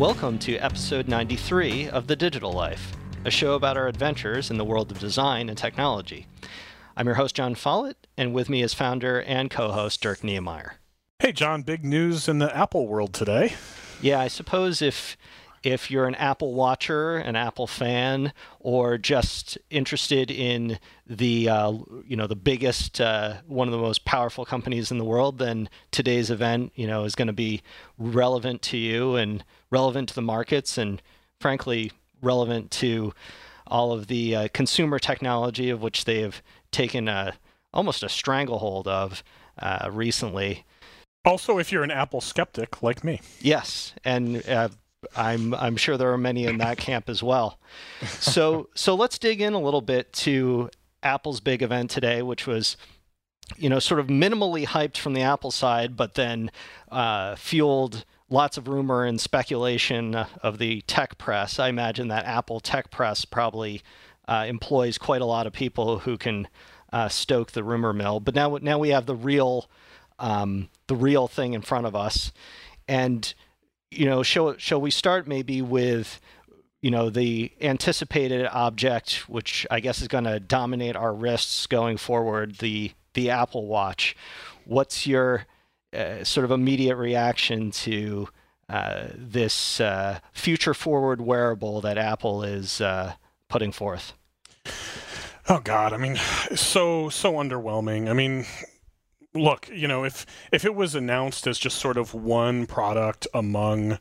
Welcome to episode 93 of The Digital Life, a show about our adventures in the world of design and technology. I'm your host, Jon Follett, and with me is founder and co host Dirk Knemeyer. Hey, Jon, big news in the Apple world today. Yeah, I suppose if if you're an Apple watcher, an Apple fan, or just interested in the uh, you know the biggest, uh, one of the most powerful companies in the world, then today's event you know is going to be relevant to you and relevant to the markets, and frankly relevant to all of the uh, consumer technology of which they have taken a almost a stranglehold of uh, recently. Also, if you're an Apple skeptic like me. Yes, and uh, I'm I'm sure there are many in that camp as well. So so let's dig in a little bit to Apple's big event today, which was you know sort of minimally hyped from the Apple side, but then uh, fueled lots of rumor and speculation of the tech press. I imagine that Apple tech press probably uh, employs quite a lot of people who can uh, stoke the rumor mill. But now now we have the real um, the real thing in front of us, and you know, shall shall we start maybe with you know the anticipated object, which I guess is going to dominate our wrists going forward, the the Apple Watch. What's your uh, sort of immediate reaction to uh, this uh, future forward wearable that Apple is uh, putting forth? Oh God, I mean, so so underwhelming. I mean, look, you know, if if it was announced as just sort of one product among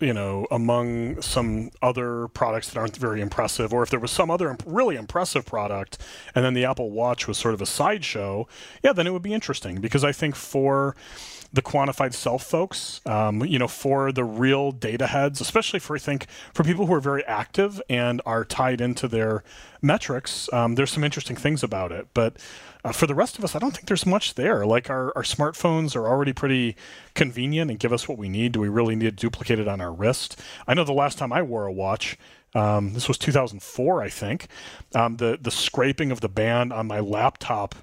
you know, among some other products that aren't very impressive, or if there was some other imp- really impressive product, and then the Apple Watch was sort of a sideshow, yeah, then it would be interesting because I think for the quantified self folks, um, you know, for the real data heads, especially for I think for people who are very active and are tied into their metrics, um, there's some interesting things about it. But uh, for the rest of us, I don't think there's much there. Like our, our smartphones are already pretty convenient and give us what we need. Do we really need to duplicate on our wrist? I know the last time I wore a watch, um, this was 2004, I think. Um, the the scraping of the band on my laptop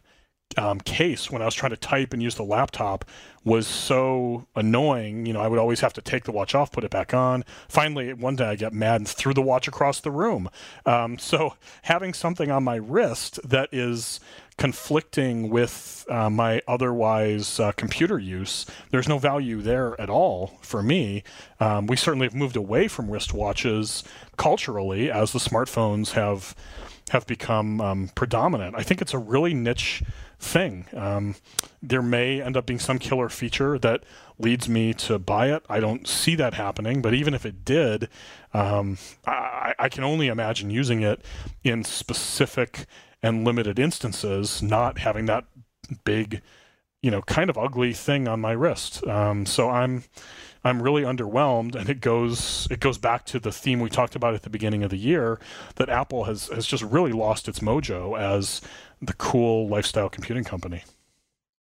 um, case when I was trying to type and use the laptop was so annoying. You know, I would always have to take the watch off, put it back on. Finally, one day I got mad and threw the watch across the room. Um, so having something on my wrist that is conflicting with uh, my otherwise uh, computer use, there's no value there at all for me. Um, we certainly have moved away from wristwatches culturally as the smartphones have have become um, predominant. I think it's a really niche thing. Um, there may end up being some killer feature that leads me to buy it. I don't see that happening, but even if it did, um, I, I, can only imagine using it in specific and limited instances, not having that big, you know, kind of ugly thing on my wrist. Um, so I'm. I'm really underwhelmed, and it goes it goes back to the theme we talked about at the beginning of the year that Apple has has just really lost its mojo as the cool lifestyle computing company.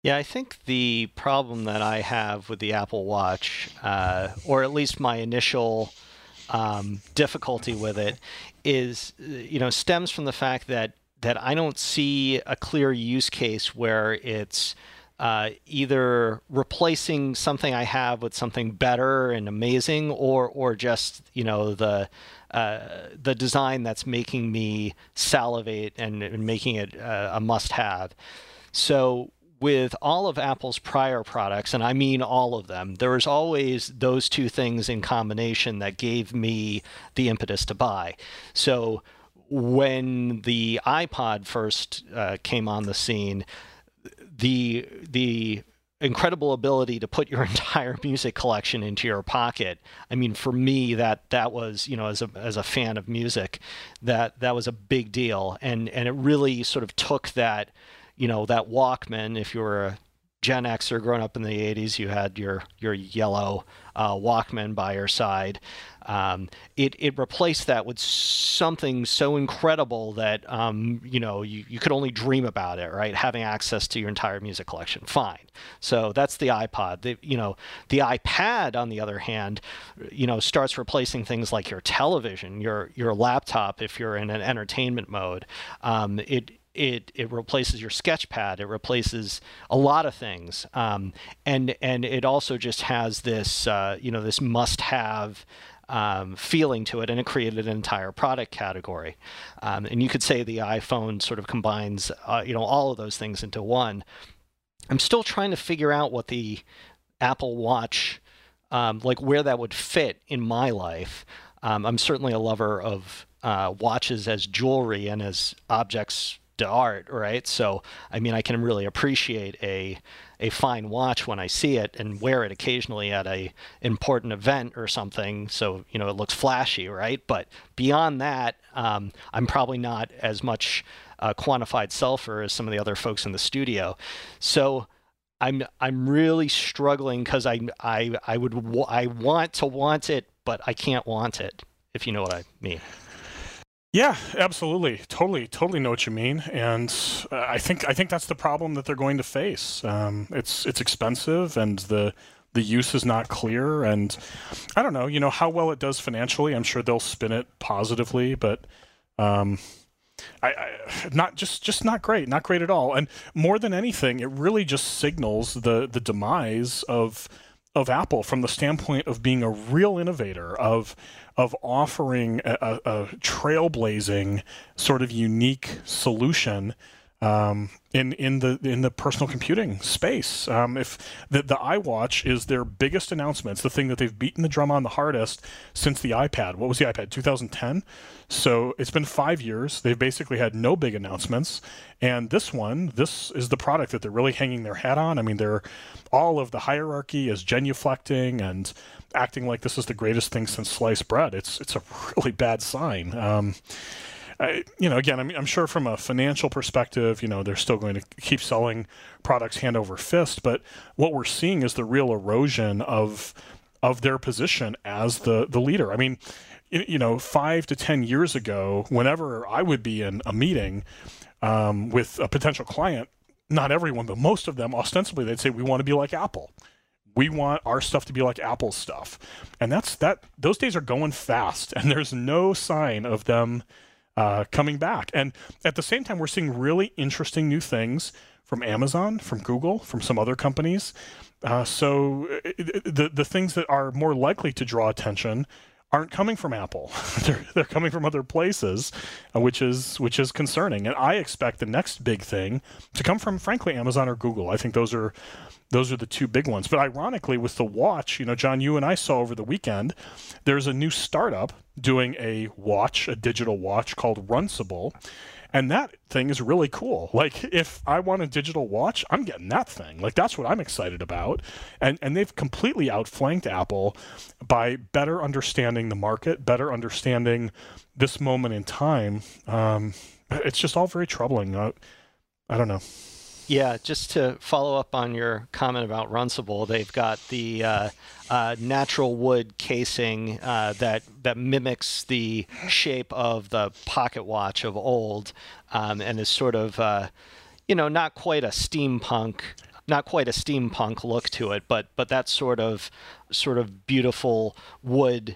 Yeah, I think the problem that I have with the Apple Watch, uh, or at least my initial um, difficulty with it, is you know stems from the fact that that I don't see a clear use case where it's uh, either replacing something I have with something better and amazing, or or just you know the uh, the design that's making me salivate and, and making it uh, a must-have. So with all of Apple's prior products, and I mean all of them, there was always those two things in combination that gave me the impetus to buy. So when the iPod first uh, came on the scene, the the incredible ability to put your entire music collection into your pocket. I mean, for me, that that was you know as a as a fan of music, that that was a big deal, and and it really sort of took that you know that Walkman. If you were a Gen Xer growing up in the 80s, you had your your yellow uh, Walkman by your side. Um, it it replaced that with something so incredible that um, you know you, you could only dream about it, right? Having access to your entire music collection. Fine. So that's the iPod. The, you know the iPad, on the other hand, you know starts replacing things like your television, your your laptop if you're in an entertainment mode. Um, it it it replaces your sketchpad it replaces a lot of things um, and and it also just has this uh, you know this must have um, feeling to it, and it created an entire product category. Um, and you could say the iPhone sort of combines, uh, you know, all of those things into one. I'm still trying to figure out what the Apple Watch, um, like where that would fit in my life. Um, I'm certainly a lover of uh, watches as jewelry and as objects to art, right? So, I mean, I can really appreciate a a fine watch when I see it and wear it occasionally at a important event or something. So you know it looks flashy, right? But beyond that, um, I'm probably not as much a quantified selfer as some of the other folks in the studio. So I'm I'm really struggling because I I I would I want to want it, but I can't want it. If you know what I mean. Yeah, absolutely, totally, totally know what you mean, and uh, I think I think that's the problem that they're going to face. Um, it's it's expensive, and the the use is not clear, and I don't know, you know, how well it does financially. I'm sure they'll spin it positively, but um, I, I, not just just not great, not great at all. And more than anything, it really just signals the the demise of of Apple from the standpoint of being a real innovator of of offering a, a, trailblazing sort of unique solution um, in in the in the personal computing space. Um, if the the iWatch is their biggest announcement, it's the thing that they've beaten the drum on the hardest since the iPad. What was the iPad? 2010. So it's been five years. They've basically had no big announcements, and this one, this is the product that they're really hanging their hat on. I mean, they're all of the hierarchy is genuflecting and acting like this is the greatest thing since sliced bread. It's it's a really bad sign. Um, I, you know, again, I'm, I'm sure from a financial perspective, you know, they're still going to keep selling products hand over fist. But what we're seeing is the real erosion of of their position as the the leader. I mean, you know, five to ten years ago, whenever I would be in a meeting um, with a potential client, not everyone, but most of them, ostensibly, they'd say, "We want to be like Apple." we want our stuff to be like Apple's stuff. And that's that those days are going fast and there's no sign of them uh, coming back. And at the same time, we're seeing really interesting new things from Amazon, from Google, from some other companies. Uh, so uh, the the things that are more likely to draw attention aren't coming from Apple. they're they're coming from other places, uh, which is which is concerning. And I expect the next big thing to come from, frankly, Amazon or Google. I think those are those are the two big ones. But ironically, with the watch, you know, Jon, you and I saw over the weekend, there's a new startup doing a watch, a digital watch called Runcible. And that thing is really cool. Like if I want a digital watch, I'm getting that thing. Like that's what I'm excited about. And and they've completely outflanked Apple by better understanding the market, better understanding this moment in time. Um, it's just all very troubling. Uh, I don't know. Yeah, just to follow up on your comment about Runcible, they've got the uh, uh, natural wood casing uh, that that mimics the shape of the pocket watch of old, um, and is sort of, uh, you know, not quite a steampunk, not quite a steampunk look to it, but but that sort of sort of beautiful wood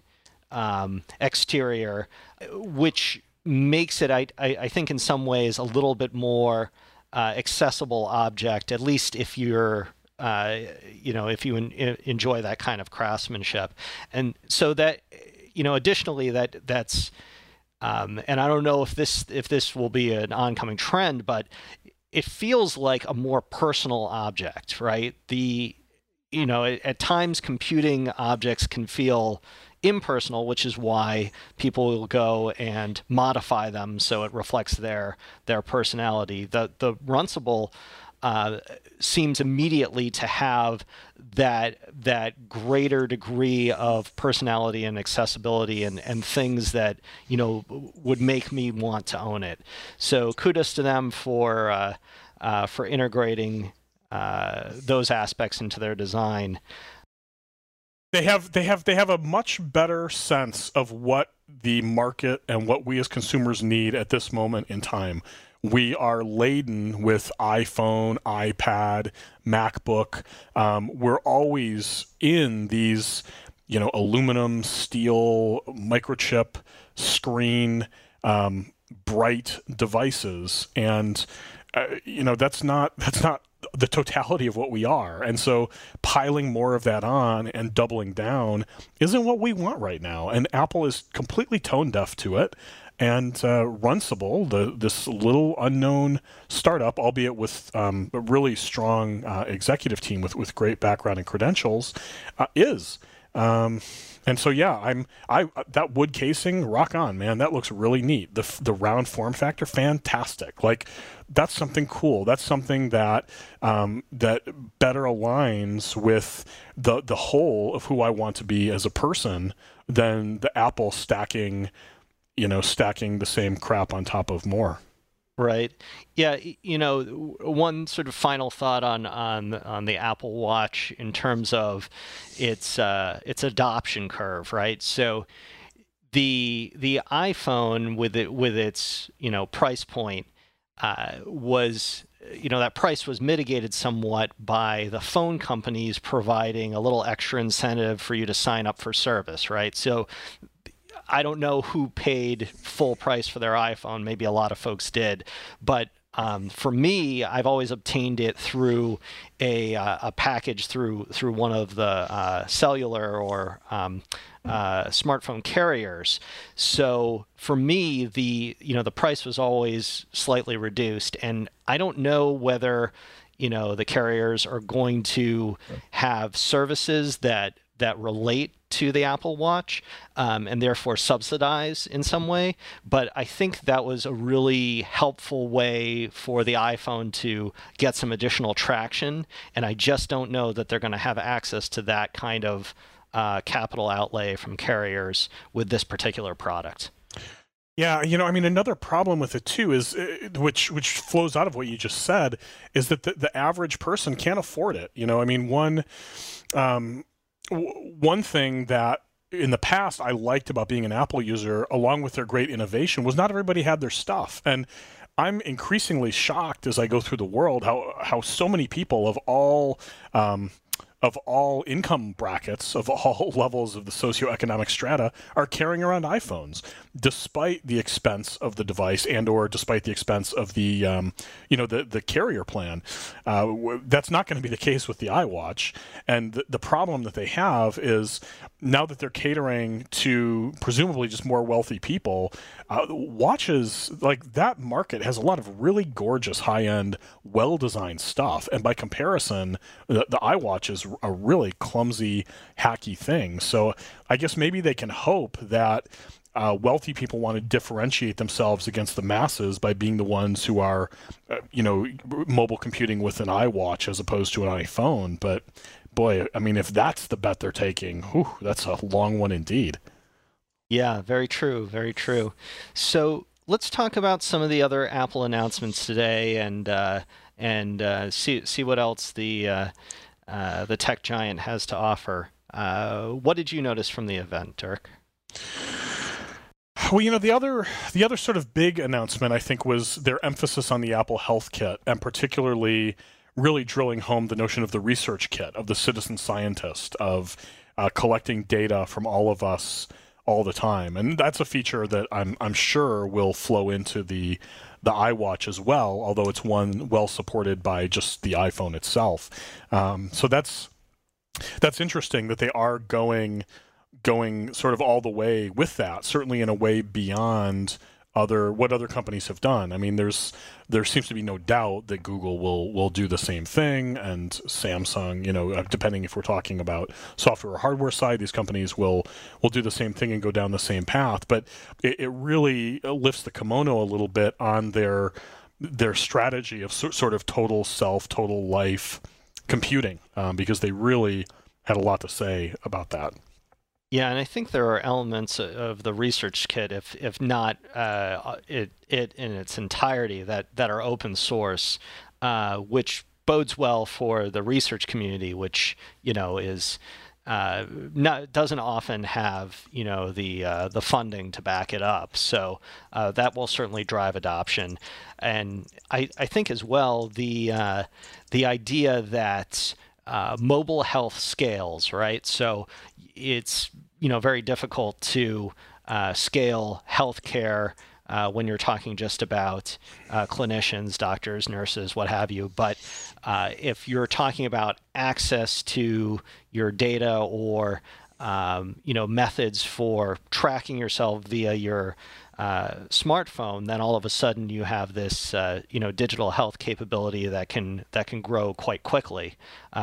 um, exterior, which makes it, I, I, I think, in some ways, a little bit more uh, accessible object, at least if you're uh, you know if you enjoy that kind of craftsmanship. And so that you know additionally that that's um, and I don't know if this if this will be an oncoming trend but it feels like a more personal object right? The you know at, times computing objects can feel impersonal, which is why people will go and modify them so it reflects their their personality. The the Runcible uh, seems immediately to have that that greater degree of personality and accessibility and, and things that you know would make me want to own it. So kudos to them for uh, uh, for integrating uh, those aspects into their design they have they have they have a much better sense of what the market and what we as consumers need at this moment in time. We are laden with iPhone, iPad, MacBook. Um, we're always in these, you know, aluminum, steel, microchip, screen, um, bright devices, and uh, you know that's not that's not the totality of what we are. And so piling more of that on and doubling down isn't what we want right now. And Apple is completely tone deaf to it. And uh, Runcible, the this little unknown startup, albeit with um, a really strong uh, executive team with, with great background and credentials, uh, is. Um, and so yeah, I'm I that wood casing, rock on, man. That looks really neat. The the round form factor, fantastic. Like that's something cool. That's something that um, that better aligns with the the whole of who I want to be as a person than the Apple stacking, you know, stacking the same crap on top of more. Right. Yeah. You know, one sort of final thought on on on the Apple Watch in terms of its uh, its adoption curve. Right. So the the iPhone with it with its you know price point uh, was you know that price was mitigated somewhat by the phone companies providing a little extra incentive for you to sign up for service right so I don't know who paid full price for their iPhone. Maybe a lot of folks did, but um, for me, I've always obtained it through a, uh, a package through through one of the uh, cellular or um, uh, smartphone carriers. So for me, the you know the price was always slightly reduced, and I don't know whether you know the carriers are going to have services that that relate to the Apple Watch um, and therefore subsidize in some way. But I think that was a really helpful way for the iPhone to get some additional traction. And I just don't know that they're going to have access to that kind of uh, capital outlay from carriers with this particular product. Yeah, you know, I mean, another problem with it too is, uh, which which flows out of what you just said, is that the, the average person can't afford it. You know, I mean, one, um, one thing that in the past I liked about being an Apple user, along with their great innovation, was not everybody had their stuff. And I'm increasingly shocked as I go through the world how how so many people of all um, of all income brackets, of all levels of the socioeconomic strata, are carrying around iPhones, despite the expense of the device and or despite the expense of the, um, you know, the, the carrier plan. Uh, that's not going to be the case with the iWatch. And the, the problem that they have is now that they're catering to presumably just more wealthy people, uh, watches like that market has a lot of really gorgeous, high-end, well-designed stuff, and by comparison, the, the iWatch is a really clumsy, hacky thing. So I guess maybe they can hope that. Uh, wealthy people want to differentiate themselves against the masses by being the ones who are, uh, you know, mobile computing with an iWatch as opposed to an iPhone. But boy, I mean, if that's the bet they're taking, whew, that's a long one indeed. Yeah, very true, very true. So let's talk about some of the other Apple announcements today, and uh, and uh, see see what else the uh, uh the tech giant has to offer. Uh, what did you notice from the event, Dirk? Well, you know, the other the other sort of big announcement I think was their emphasis on the Apple HealthKit, and particularly really drilling home the notion of the ResearchKit, of the citizen scientist, of uh, collecting data from all of us all the time. And that's a feature that I'm, I'm sure will flow into the the iWatch as well, although it's one well supported by just the iPhone itself. Um, so that's that's interesting that they are going going sort of all the way with that. Certainly in a way beyond other what other companies have done. I mean, there's there seems to be no doubt that Google will will do the same thing, and Samsung, you know, uh, depending if we're talking about software or hardware side, these companies will will do the same thing and go down the same path. But it, it really lifts the kimono a little bit on their their strategy of so, sort of total self, total life computing, um, because they really had a lot to say about that. Yeah, and I think there are elements of the ResearchKit, if if not uh, it it in its entirety, that that are open source, uh, which bodes well for the research community, which you know is. Uh, not, doesn't often have you know the uh, the funding to back it up, so uh, that will certainly drive adoption, and I, I think as well the uh, the idea that uh, mobile health scales, right? So it's you know very difficult to uh, scale healthcare uh, when you're talking just about uh, clinicians, doctors, nurses, what have you. But uh, if you're talking about access to your data or um, you know methods for tracking yourself via your uh, smartphone, then all of a sudden you have this uh, you know digital health capability that can that can grow quite quickly,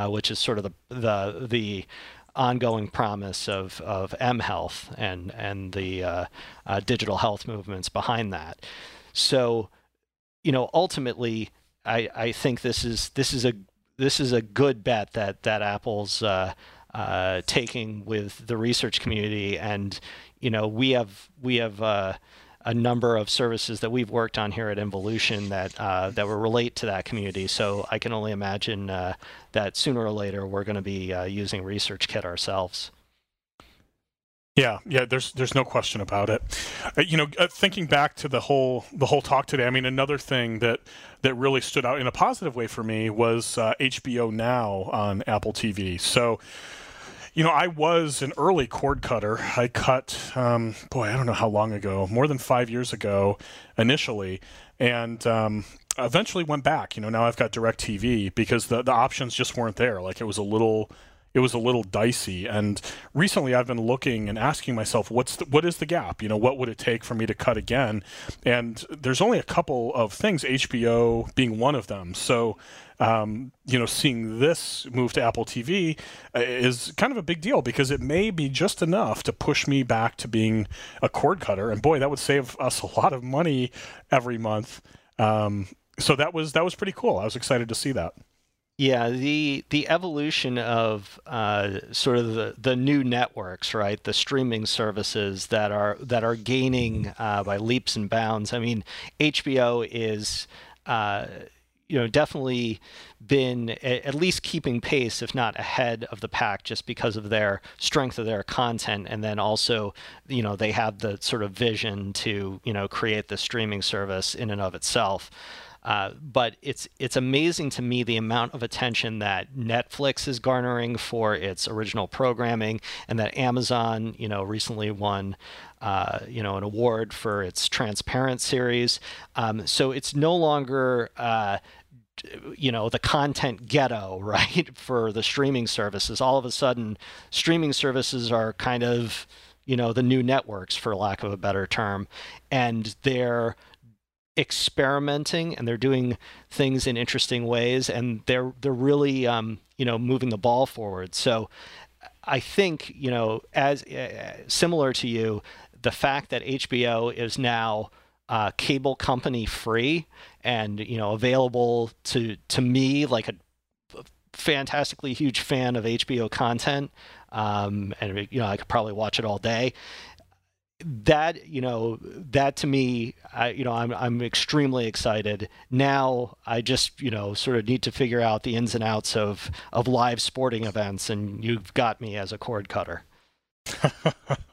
which is sort of the the the ongoing promise of of mHealth and and the uh, uh, digital health movements behind that. So, you know, ultimately, I I think this is this is a this is a good bet that that Apple's uh, taking with the research community, and you know we have we have a number of services that we've worked on here at Involution that uh, that will relate to that community. So I can only imagine uh, that sooner or later we're going to be uh, using ResearchKit ourselves. Yeah, yeah. There's there's no question about it. Uh, you know, uh, thinking back to the whole the whole talk today, I mean, another thing that that really stood out in a positive way for me was HBO uh, Now on Apple TV. So you know, I was an early cord cutter. I cut, um, boy, I don't know how long ago, more than five years ago initially, and um, eventually went back. You know, now I've got DirecTV because the, the options just weren't there. Like it was a little it was a little dicey. And recently, I've been looking and asking myself, what's the, what is the gap? You know, what would it take for me to cut again? And there's only a couple of things, HBO being one of them. So, um, you know, seeing this move to Apple TV uh, is kind of a big deal because it may be just enough to push me back to being a cord cutter. And boy, that would save us a lot of money every month. Um, so that was that was pretty cool. I was excited to see that. Yeah, the the evolution of uh, sort of the, the new networks, right? The streaming services that are that are gaining uh, by leaps and bounds. I mean, HBO is. Uh, you know, definitely been at least keeping pace, if not ahead of the pack, just because of their strength of their content, and then also, you know, they have the sort of vision to, you know, create the streaming service in and of itself. Uh, but it's it's amazing to me the amount of attention that Netflix is garnering for its original programming, and that Amazon, you know, recently won. Uh, you know, an award for its Transparent series. Um, so it's no longer uh, you know the content ghetto right for the streaming services. All of a sudden streaming services are kind of you know the new networks for lack of a better term. And they're experimenting and they're doing things in interesting ways and they're they're really um, you know moving the ball forward. So i think you know as uh, similar to you the fact that hbo is now uh, cable company free and you know available to to me like a fantastically huge fan of hbo content. Um, and you know i could probably watch it all day. That you know that to me I, you know I'm I'm extremely excited. Now I just you know sort of need to figure out the ins and outs of of live sporting events and you've got me as a cord cutter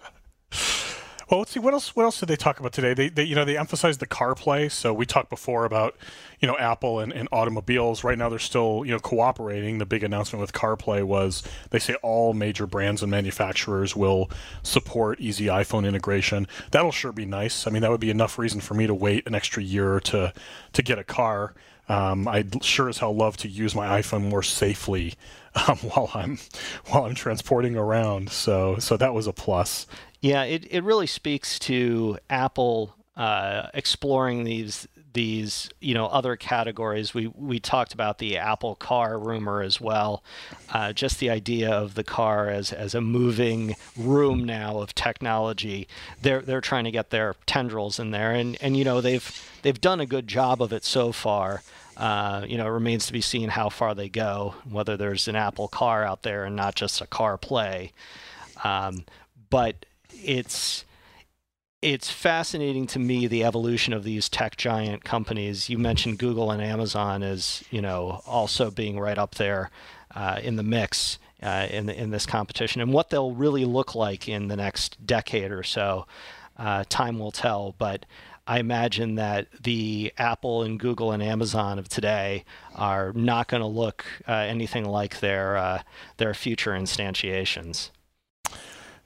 Well, let's see what else. What else did they talk about today? They, they you know, they emphasized the CarPlay. So we talked before about, you know, Apple and, and automobiles. Right now, they're still, you know, cooperating. The big announcement with CarPlay was they say all major brands and manufacturers will support easy iPhone integration. That'll sure be nice. I mean, that would be enough reason for me to wait an extra year to to get a car. Um, I'd sure as hell love to use my iPhone more safely um, while I'm while I'm transporting around. So so that was a plus. Yeah, it, it really speaks to Apple uh, exploring these these you know other categories. We we talked about the Apple Car rumor as well. Uh, just the idea of the car as as a moving room now of technology. They're they're trying to get their tendrils in there, and and you know they've they've done a good job of it so far. Uh, you know, it remains to be seen how far they go, whether there's an Apple car out there and not just a CarPlay. Um, but it's it's fascinating to me the evolution of these tech giant companies. You mentioned Google and Amazon as you know also being right up there uh, in the mix uh, in in this competition, and what they'll really look like in the next decade or so. Uh, time will tell, but I imagine that the Apple and Google and Amazon of today are not going to look uh, anything like their uh, their future instantiations.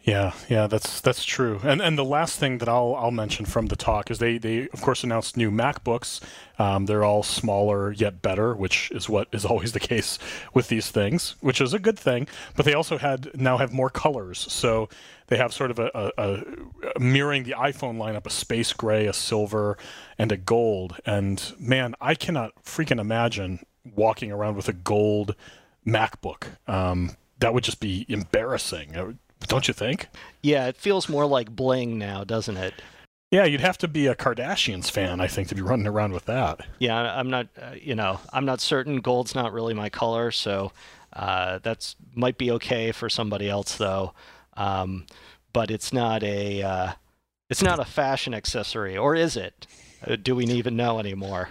Yeah, yeah, that's that's true. And and the last thing that I'll I'll mention from the talk is they they of course announced new MacBooks. Um, they're all smaller yet better, which is what is always the case with these things, which is a good thing. But they also had now have more colors, so they have sort of a, a, a mirroring the iPhone lineup: a space gray, a silver, and a gold. And man, I cannot freaking imagine walking around with a gold MacBook. Um, that would just be embarrassing. Don't you think? Yeah, it feels more like bling now, doesn't it? Yeah, you'd have to be a Kardashians fan, I think, to be running around with that. Yeah, I'm not. Uh, you know, I'm not certain. Gold's not really my color, so uh, that's might be okay for somebody else, though. Um, but it's not a. Uh, it's not a fashion accessory, or is it? Uh, do we even know anymore?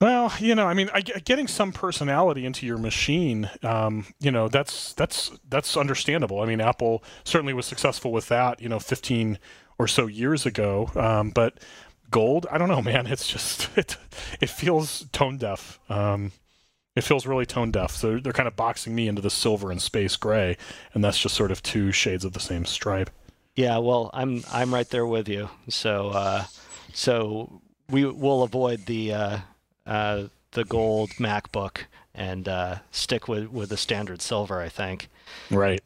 Well, you know, I mean, I, getting some personality into your machine, um, you know, that's that's that's understandable. I mean, Apple certainly was successful with that, you know, 15 or so years ago. Um, but gold, I don't know, man. It's just it it feels tone deaf. Um, it feels really tone deaf. So they're kind of boxing me into the silver and space gray, and that's just sort of two shades of the same stripe. Yeah, well, I'm I'm right there with you. So uh, so we will avoid the. Uh, uh, the gold MacBook and uh, stick with, with the standard silver, I think. Right.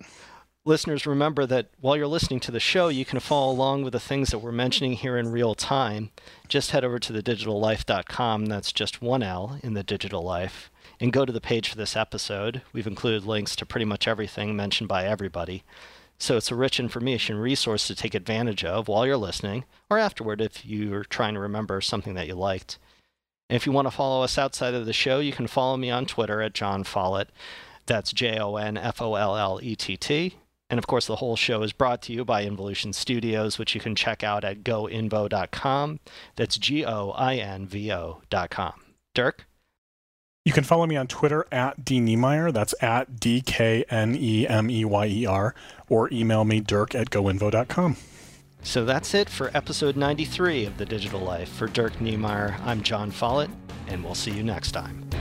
Listeners, remember that while you're listening to the show, you can follow along with the things that we're mentioning here in real time. Just head over to thedigitallife.com. That's just one L in the digital life. And go to the page for this episode. We've included links to pretty much everything mentioned by everybody. So it's a rich information resource to take advantage of while you're listening, or afterward if you're trying to remember something that you liked. If you want to follow us outside of the show, you can follow me on Twitter at Jon Follett. That's J O N F O L L E T T. And of course, the whole show is brought to you by Involution Studios, which you can check out at goinvo.com. That's G O I N V O.com. Dirk? You can follow me on Twitter at D Knemeyer. That's at D K N E M E Y E R. Or email me, dirk at goinvo.com. So that's it for episode 93 of The Digital Life. For Dirk Knemeyer, I'm Jon Follett, and we'll see you next time.